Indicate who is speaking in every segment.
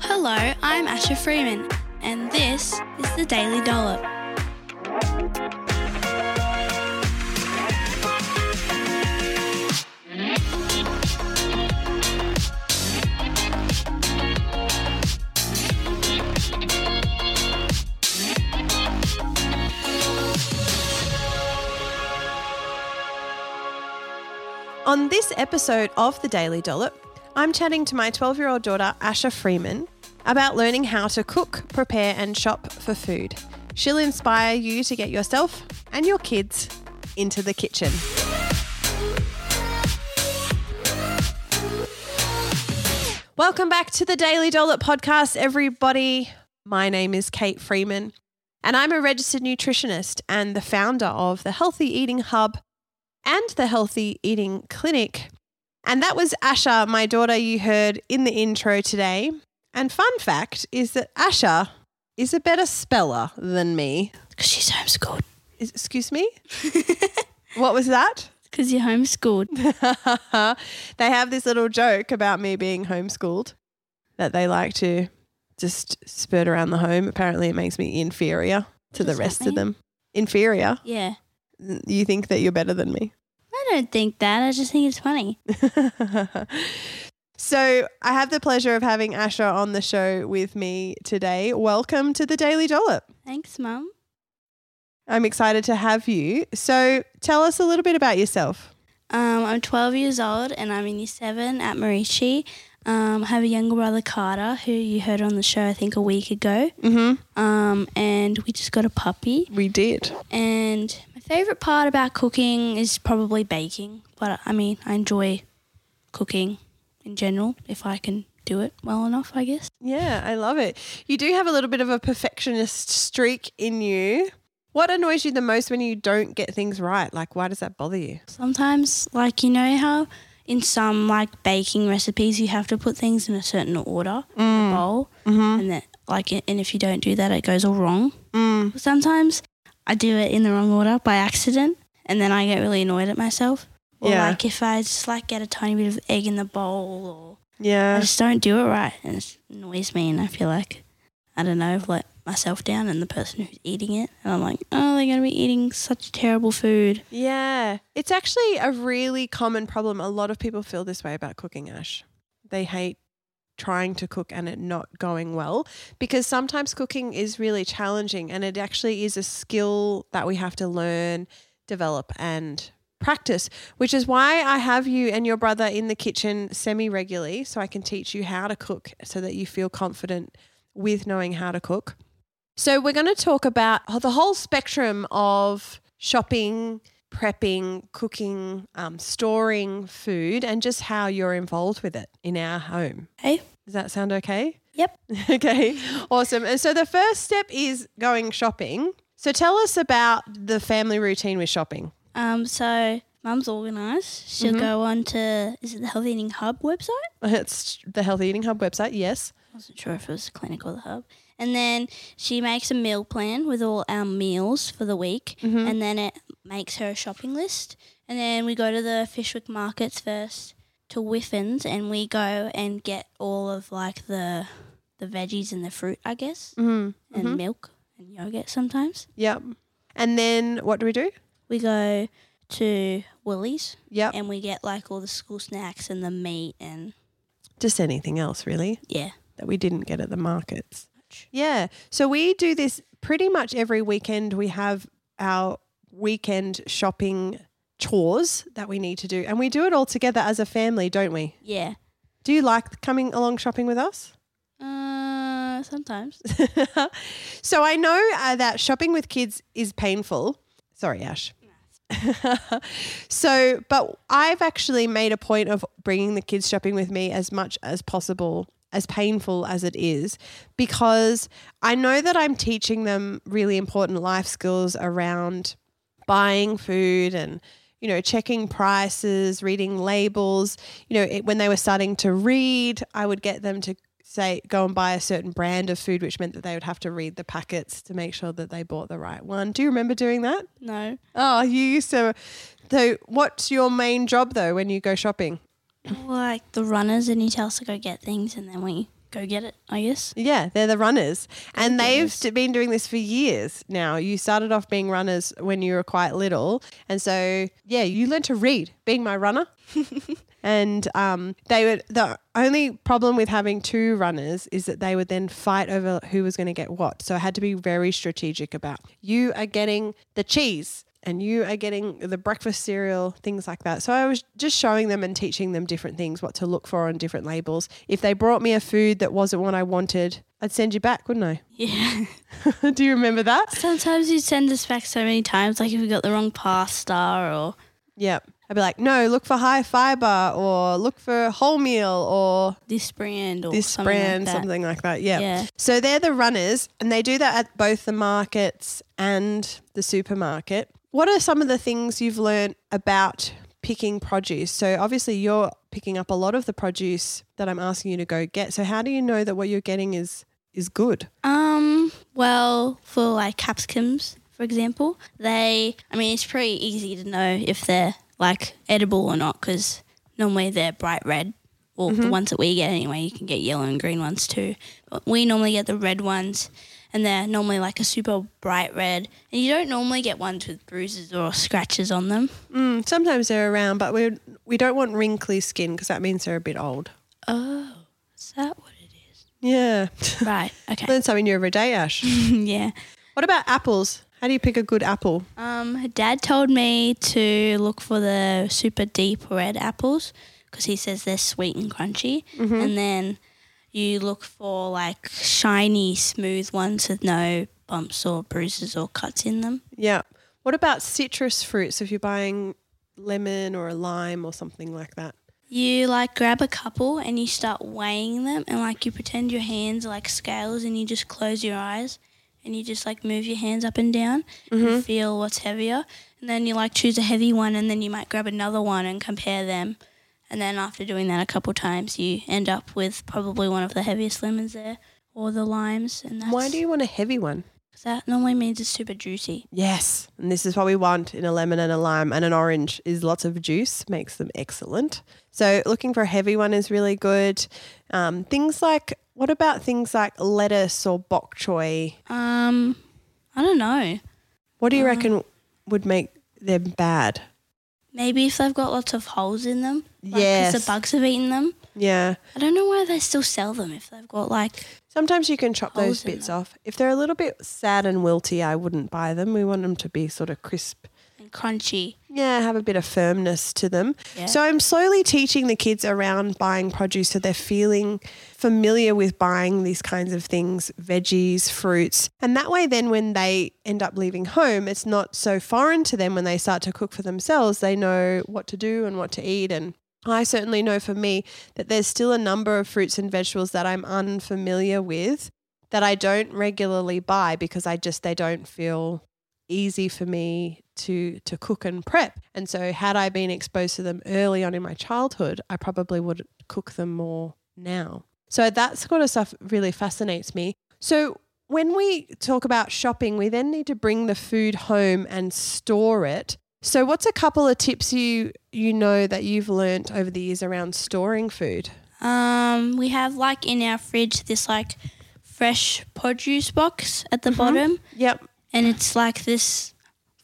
Speaker 1: Hello, I'm Asha Freeman, and this is the Daily Dollop.
Speaker 2: On this episode of the Daily Dollop, I'm chatting to my 12 year old daughter, Asha Freeman, about learning how to cook, prepare, and shop for food. She'll inspire you to get yourself and your kids into the kitchen. Welcome back to the Daily Dollop podcast, everybody. My name is Kate Freeman, and I'm a registered nutritionist and the founder of the Healthy Eating Hub and the Healthy Eating Clinic. And that was Asha, my daughter, you heard in the intro today. And fun fact is that Asha is a better speller than me.
Speaker 1: Because she's homeschooled.
Speaker 2: Is- excuse me? what was that?
Speaker 1: Because you're homeschooled.
Speaker 2: they have this little joke about me being homeschooled that they like to just spurt around the home. Apparently, it makes me inferior to the rest of them. Inferior?
Speaker 1: Yeah.
Speaker 2: You think that you're better than me?
Speaker 1: I don't think that. I just think it's funny.
Speaker 2: so, I have the pleasure of having Asha on the show with me today. Welcome to the Daily Dollop.
Speaker 1: Thanks, Mum.
Speaker 2: I'm excited to have you. So, tell us a little bit about yourself.
Speaker 1: Um, I'm 12 years old and I'm in year 7 at Marici. Um, I have a younger brother, Carter, who you heard on the show, I think, a week ago.
Speaker 2: Mm-hmm.
Speaker 1: Um, and we just got a puppy.
Speaker 2: We did.
Speaker 1: And favorite part about cooking is probably baking. But I mean, I enjoy cooking in general if I can do it well enough, I guess.
Speaker 2: Yeah, I love it. You do have a little bit of a perfectionist streak in you. What annoys you the most when you don't get things right? Like, why does that bother you?
Speaker 1: Sometimes, like, you know how in some like baking recipes you have to put things in a certain order in a bowl, and that like, and if you don't do that, it goes all wrong.
Speaker 2: Mm.
Speaker 1: Sometimes I do it in the wrong order by accident, and then I get really annoyed at myself. Or
Speaker 2: Yeah.
Speaker 1: like if I just like get a tiny bit of egg in the bowl, or
Speaker 2: yeah, I
Speaker 1: just don't do it right, and it annoys me, and I feel like I don't know, I've let myself down and the person who's eating it, and I'm like, oh, they're gonna be eating such terrible food.
Speaker 2: Yeah. It's actually a really common problem. A lot of people feel this way about cooking, Ash. They hate trying to cook and it not going well because sometimes cooking is really challenging and it actually is a skill that we have to learn, develop, and practice, which is why I have you and your brother in the kitchen semi regularly so I can teach you how to cook so that you feel confident with knowing how to cook. So, we're going to talk about the whole spectrum of shopping, prepping, cooking, um, storing food, and just how you're involved with it in our home.
Speaker 1: Hey,
Speaker 2: Does that sound okay?
Speaker 1: Yep.
Speaker 2: okay, awesome. And so, the first step is going shopping. So, tell us about the family routine with shopping.
Speaker 1: Um, so mum's organised. She'll
Speaker 2: Mm-hmm.
Speaker 1: go on to is it the Healthy Eating Hub website?
Speaker 2: It's the Healthy Eating Hub website, yes.
Speaker 1: I wasn't sure if it was the clinic or the hub. And then she makes a meal plan with all our meals for the week,
Speaker 2: Mm-hmm.
Speaker 1: and then it makes her a shopping list. And then we go to the Fyshwick markets first to Wiffens, and we go and get all of like the the veggies and the fruit, I guess,
Speaker 2: Mm-hmm.
Speaker 1: and milk and yogurt sometimes.
Speaker 2: Yep. And then what do we do?
Speaker 1: We go to Woolies
Speaker 2: Yep.
Speaker 1: and we get like all the school snacks and the meat and
Speaker 2: Just anything else, really.
Speaker 1: yeah.
Speaker 2: that we didn't get at the markets. Yeah. So we do this pretty much every weekend. We have our weekend shopping chores that we need to do, and we do it all together as a family, don't we?
Speaker 1: Yeah.
Speaker 2: Do you like coming along shopping with us?
Speaker 1: Uh, sometimes.
Speaker 2: so I know uh, that shopping with kids is painful. Sorry, Ash. so, but I've actually made a point of bringing the kids shopping with me as much as possible, as painful as it is, because I know that I'm teaching them really important life skills around buying food and you know checking prices reading labels. You know it, when they were starting to read i would get them to say go and buy a certain brand of food which meant that they would have to read the packets to make sure that they bought the right one. Do you remember doing that?
Speaker 1: No.
Speaker 2: oh you used to so what's your main job though when you go shopping?
Speaker 1: Like the runners, and you tell us to go get things, and then we go get it. I guess.
Speaker 2: Yeah, they're the runners. And they've d- been doing this for years now. You started off being runners when you were quite little. And so, yeah, you learned to read being my runner. and um, they would, the only problem with having two runners is that they would then fight over who was going to get what. So I had to be very strategic about you are getting the cheese and you are getting the breakfast cereal, things like that. So I was just showing them and teaching them different things, what to look for on different labels. If they brought me a food that wasn't what I wanted, I'd send you back, wouldn't I?
Speaker 1: Yeah.
Speaker 2: Do you remember that?
Speaker 1: Sometimes you send us back so many times, like if we got the wrong pasta or
Speaker 2: Yep. I'd be like, no, look for high fiber or look for wholemeal or
Speaker 1: this brand or
Speaker 2: this
Speaker 1: something
Speaker 2: brand,
Speaker 1: like that.
Speaker 2: something like that. Yeah.
Speaker 1: Yeah.
Speaker 2: So they're the runners and they do that at both the markets and the supermarket. What are some of the things you've learned about picking produce? So obviously you're picking up a lot of the produce that I'm asking you to go get. So how do you know that what you're getting is is good?
Speaker 1: Um, well, for like capsicums, for example, they, I mean, it's pretty easy to know if they're like edible or not because normally they're bright red. Well, the ones that we get anyway, you can get yellow and green ones too. But we normally get the red ones and they're normally like a super bright red. And you don't normally get ones with bruises or scratches on them.
Speaker 2: Mm, sometimes they're around, but we we don't want wrinkly skin because that means they're a bit old.
Speaker 1: Oh, is that what it is?
Speaker 2: Yeah.
Speaker 1: Right. Okay.
Speaker 2: Learn something new every day, Ash.
Speaker 1: yeah.
Speaker 2: what about apples? How do you pick a good apple?
Speaker 1: Um, Dad told me to look for the super deep red apples because he says they're sweet and crunchy. And then you look for like shiny, smooth ones with no bumps or bruises or cuts in them.
Speaker 2: Yeah. What about citrus fruits if you're buying lemon or a lime or something like that?
Speaker 1: You like grab a couple and you start weighing them, and like you pretend your hands are like scales, and you just close your eyes and you just like move your hands up and down and mm-hmm. feel what's heavier. And then you like choose a heavy one, and then you might grab another one and compare them. And then after doing that a couple times, you end up with probably one of the heaviest lemons there or the limes. And that's,
Speaker 2: Why do you want a heavy one?
Speaker 1: 'cause that normally means it's super juicy.
Speaker 2: Yes. And this is what we want in a lemon and a lime and an orange is lots of juice, makes them excellent. So looking for a heavy one is really good. Um, things like what about things like lettuce or bok choy?
Speaker 1: Um, I don't know.
Speaker 2: What do you reckon would make them bad?
Speaker 1: Maybe if they've got lots of holes in them. Like,
Speaker 2: Yes.
Speaker 1: Because the bugs have eaten them.
Speaker 2: Yeah.
Speaker 1: I don't know why they still sell them if they've got like
Speaker 2: Sometimes you can chop those bits off. If they're a little bit sad and wilty, I wouldn't buy them. We want them to be sort of crisp.
Speaker 1: and crunchy.
Speaker 2: Yeah, have a bit of firmness to them.
Speaker 1: Yeah.
Speaker 2: So I'm slowly teaching the kids around buying produce so they're feeling familiar with buying these kinds of things, veggies, fruits. And that way then when they end up leaving home, it's not so foreign to them when they start to cook for themselves. They know what to do and what to eat and I certainly know for me that there's still a number of fruits and vegetables that I'm unfamiliar with that I don't regularly buy because I just they don't feel easy for me to to cook and prep. And so had I been exposed to them early on in my childhood, I probably would cook them more now. So that sort of stuff really fascinates me. So when we talk about shopping, we then need to bring the food home and store it. So what's a couple of tips you you know that you've learnt over the years around storing food?
Speaker 1: Um, we have like in our fridge this like fresh produce box at the bottom,
Speaker 2: Yep.
Speaker 1: and it's like this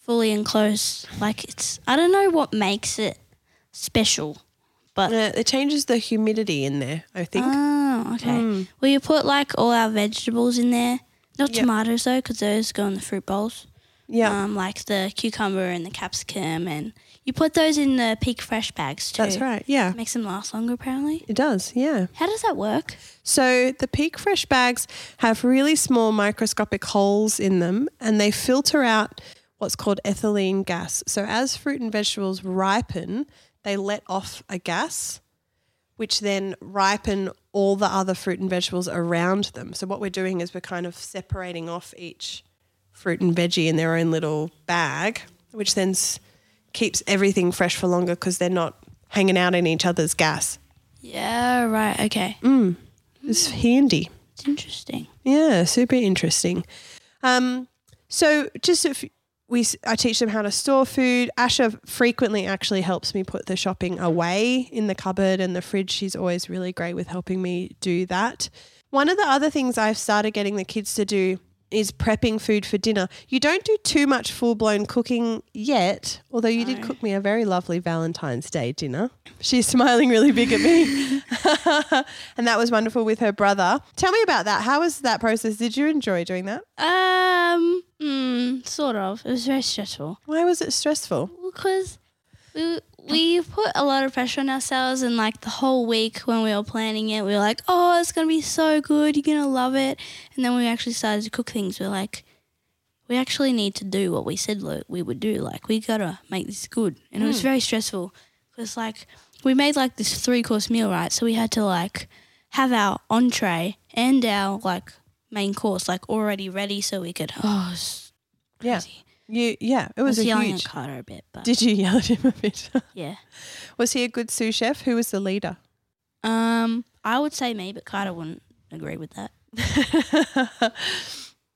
Speaker 1: fully enclosed. Like it's I don't know what makes it special, but
Speaker 2: Uh, it changes the humidity in there, I think.
Speaker 1: Oh okay.
Speaker 2: Mm.
Speaker 1: Well, you put like all our vegetables in there. Not
Speaker 2: Yep.
Speaker 1: tomatoes though, because those go in the fruit bowls.
Speaker 2: yeah.
Speaker 1: Um, like the cucumber and the capsicum, and you put those in the peak fresh bags too.
Speaker 2: That's right. Yeah.
Speaker 1: Makes them last longer, apparently.
Speaker 2: It does. Yeah.
Speaker 1: How does that work?
Speaker 2: So the Peak Fresh bags have really small microscopic holes in them and they filter out what's called ethylene gas. So as fruit and vegetables ripen, they let off a gas which then ripen all the other fruit and vegetables around them. So what we're doing is we're kind of separating off each fruit and veggie in their own little bag, which then s- keeps everything fresh for longer because they're not hanging out in each other's gas.
Speaker 1: Yeah, right. Okay.
Speaker 2: It's handy.
Speaker 1: It's interesting.
Speaker 2: Yeah, super interesting. Um, so just if we, I teach them how to store food. Asha frequently actually helps me put the shopping away in the cupboard and the fridge. She's always really great with helping me do that. One of the other things I've started getting the kids to do is prepping food for dinner. You don't do too much full blown cooking yet, although you did cook me a very lovely Valentine's Day dinner. She's smiling really big at me. and that was wonderful with her brother. Tell me about that. How was that process? Did you enjoy doing that?
Speaker 1: Um, mm, sort of. It was very stressful
Speaker 2: Why was it stressful?
Speaker 1: because we we put a lot of pressure on ourselves, and like the whole week when we were planning it, we were like, "Oh, it's gonna be so good. You're gonna love it." And then when we actually started to cook things, we are like, "We actually need to do what we said we would do. Like, we gotta make this good." And it was hmm. very stressful because like we made like this three course meal, right? So we had to like have our entree and our like main course like already ready, so we could. Oh,
Speaker 2: Yeah.
Speaker 1: crazy.
Speaker 2: You yeah, it was,
Speaker 1: was
Speaker 2: a
Speaker 1: yelling
Speaker 2: huge.
Speaker 1: at Carter a bit, but
Speaker 2: Did you yell at him a bit?
Speaker 1: yeah.
Speaker 2: was he a good sous chef? Who was the leader?
Speaker 1: Um, I would say me, but Carter wouldn't agree with that.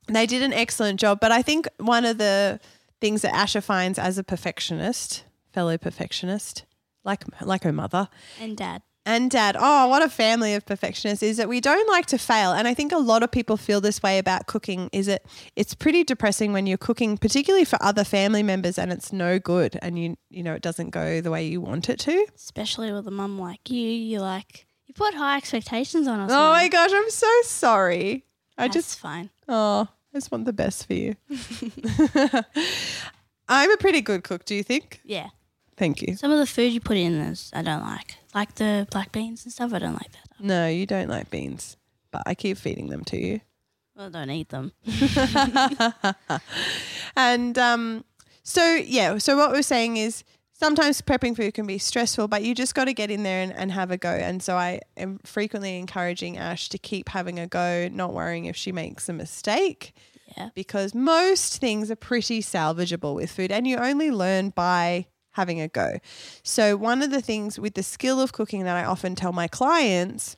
Speaker 2: they did an excellent job, but I think one of the things that Asha finds as a perfectionist, fellow perfectionist, like like her mother
Speaker 1: And Dad.
Speaker 2: And dad, oh, what a family of perfectionists, is that we don't like to fail. And I think a lot of people feel this way about cooking is it it's pretty depressing when you're cooking, particularly for other family members and it's no good and you you know it doesn't go the way you want it to.
Speaker 1: Especially with a mum like you, you like you put high expectations on us.
Speaker 2: Oh my gosh, I'm so sorry. I
Speaker 1: That's
Speaker 2: just
Speaker 1: fine.
Speaker 2: Oh, I just want the best for you. I'm a pretty good cook, do you think?
Speaker 1: Yeah.
Speaker 2: Thank you.
Speaker 1: Some of the food you put in is I don't like. Like the black beans and stuff, I don't like that.
Speaker 2: No, you don't like beans, but I keep feeding them to you.
Speaker 1: I don't eat them.
Speaker 2: and um, so, yeah, so what we're saying is sometimes prepping food can be stressful, but you just got to get in there and, and have a go. And so I am frequently encouraging Ash to keep having a go, not worrying if she makes a mistake.
Speaker 1: Yeah.
Speaker 2: because most things are pretty salvageable with food and you only learn by having a go. So, one of the things with the skill of cooking that I often tell my clients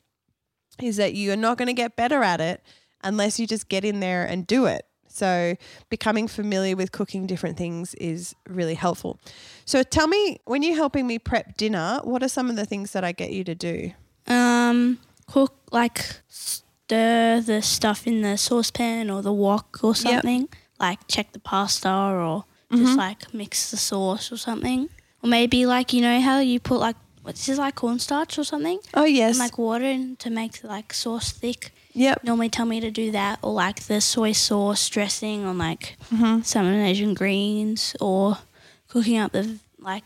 Speaker 2: is that you are not going to get better at it unless you just get in there and do it. So, becoming familiar with cooking different things is really helpful. So, tell me when you're helping me prep dinner, what are some of the things that I get you to do?
Speaker 1: Um, cook like stir the stuff in the saucepan or the wok or something. Like check the pasta or
Speaker 2: Mm-hmm.
Speaker 1: just like mix the sauce or something. Or maybe like you know how you put like what this is like cornstarch or something
Speaker 2: Oh, yes.
Speaker 1: and like water in to make like sauce thick.
Speaker 2: yep.
Speaker 1: Normally tell me to do that or like the soy sauce dressing on like
Speaker 2: Mm-hmm.
Speaker 1: some Asian greens or cooking up the like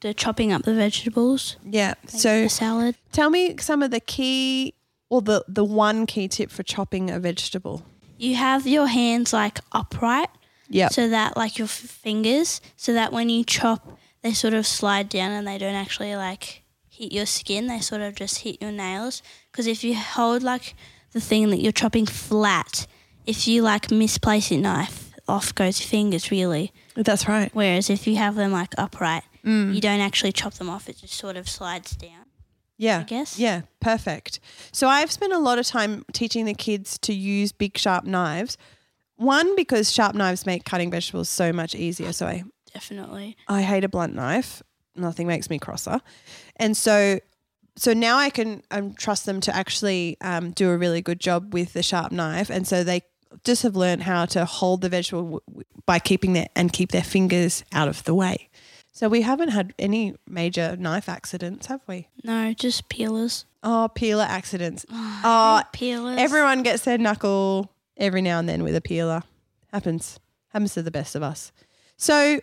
Speaker 1: the chopping up the vegetables.
Speaker 2: Yeah. So,
Speaker 1: the salad.
Speaker 2: Tell me some of the key or the, the one key tip for chopping a vegetable.
Speaker 1: You have your hands like upright
Speaker 2: Yeah.
Speaker 1: so that like your f- fingers so that when you chop they sort of slide down and they don't actually like hit your skin they sort of just hit your nails because if you hold like the thing that you're chopping flat if you like misplace your knife off goes your fingers really
Speaker 2: That's right.
Speaker 1: whereas if you have them like upright
Speaker 2: Mm.
Speaker 1: you don't actually chop them off it just sort of slides down
Speaker 2: Yeah.
Speaker 1: I guess.
Speaker 2: Yeah, perfect. So I've spent a lot of time teaching the kids to use big sharp knives. One because sharp knives make cutting vegetables so much easier. So I
Speaker 1: definitely
Speaker 2: I hate a blunt knife. Nothing makes me crosser. And so so now I can um, trust them to actually um, do a really good job with the sharp knife. And so they just have learned how to hold the vegetable w- by keeping their and keep their fingers out of the way. So we haven't had any major knife accidents, have we?
Speaker 1: no just peelers
Speaker 2: Oh, peeler accidents.
Speaker 1: oh,
Speaker 2: Oh,
Speaker 1: peelers
Speaker 2: Everyone gets their knuckle every now and then with a peeler. Happens. Happens to the best of us. So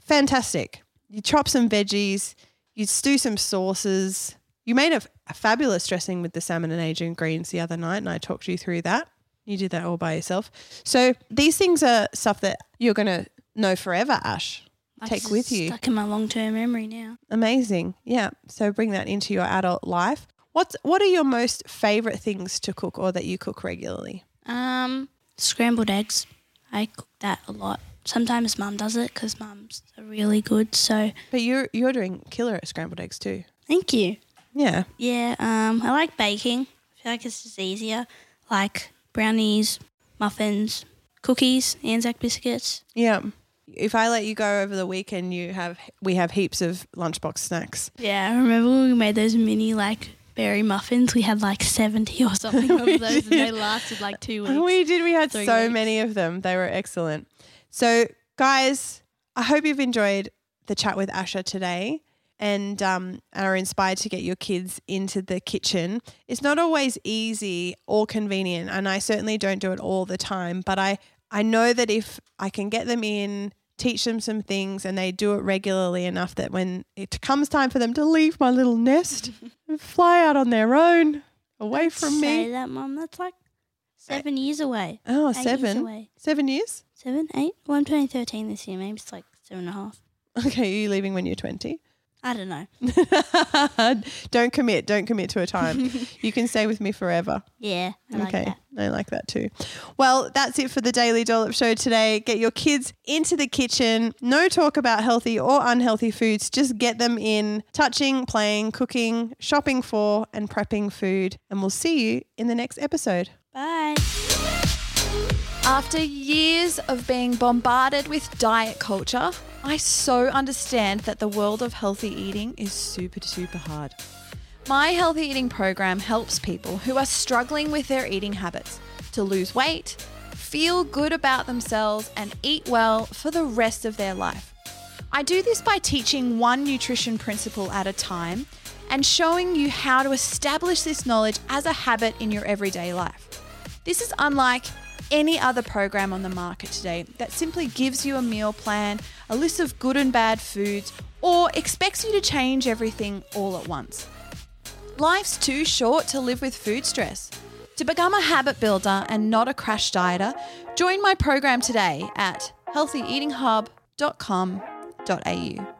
Speaker 2: fantastic. You chop some veggies, you stew some sauces. You made a, a fabulous dressing with the salmon and Asian greens the other night, and I talked you through that. You did that all by yourself. So these things are stuff that you're going to know forever, Ash.
Speaker 1: Like,
Speaker 2: take with you.
Speaker 1: stuck in my long-term memory now
Speaker 2: Amazing. Yeah. So bring that into your adult life. What's what are your most favorite things to cook or that you cook regularly?
Speaker 1: Um, scrambled eggs. I cook that a lot. Sometimes mum does it because mums are really good. So
Speaker 2: But you're you're doing killer at scrambled eggs too.
Speaker 1: thank you.
Speaker 2: Yeah.
Speaker 1: Yeah. Um, I like baking. I feel like it's just easier. Like brownies, muffins, cookies, Anzac biscuits.
Speaker 2: Yeah. If I let you go over the weekend, you have we have heaps of lunchbox snacks.
Speaker 1: Yeah, I remember when we made those mini like berry muffins. We had like 70 or something of those and they lasted like two weeks.
Speaker 2: We did. We had so
Speaker 1: weeks.
Speaker 2: many of them. They were excellent. So, guys, I hope you've enjoyed the chat with Asha today and um, are inspired to get your kids into the kitchen. It's not always easy or convenient, and I certainly don't do it all the time. But I, I know that if I can get them in, teach them some things, and they do it regularly enough that when it comes time for them to leave my little nest and fly out on their own away from me.
Speaker 1: Say
Speaker 2: me.
Speaker 1: that, Mum. That's like seven years away.
Speaker 2: Oh,
Speaker 1: Eight years
Speaker 2: seven.
Speaker 1: away.
Speaker 2: Seven years?
Speaker 1: Seven, eight? Well, I'm turning 13 this year. Maybe it's like seven and a half.
Speaker 2: Okay, are you leaving when you're 20?
Speaker 1: I don't know.
Speaker 2: don't commit. Don't commit to a time. you can stay with me forever.
Speaker 1: Yeah, I like
Speaker 2: okay.
Speaker 1: that.
Speaker 2: I like that too. Well, that's it for the Daily Dollop Show today. Get your kids into the kitchen. No talk about healthy or unhealthy foods. Just get them in touching, playing, cooking, shopping for, and prepping food. And we'll see you in the next episode.
Speaker 1: Bye.
Speaker 3: After years of being bombarded with diet culture, I so understand that the world of healthy eating is super, super hard. My healthy eating program helps people who are struggling with their eating habits to lose weight, feel good about themselves, and eat well for the rest of their life. I do this by teaching one nutrition principle at a time and showing you how to establish this knowledge as a habit in your everyday life. This is unlike any other program on the market today that simply gives you a meal plan, a list of good and bad foods, or expects you to change everything all at once. Life's too short to live with food stress. To become a habit builder and not a crash dieter, join my program today at healthyeatinghub.com.au.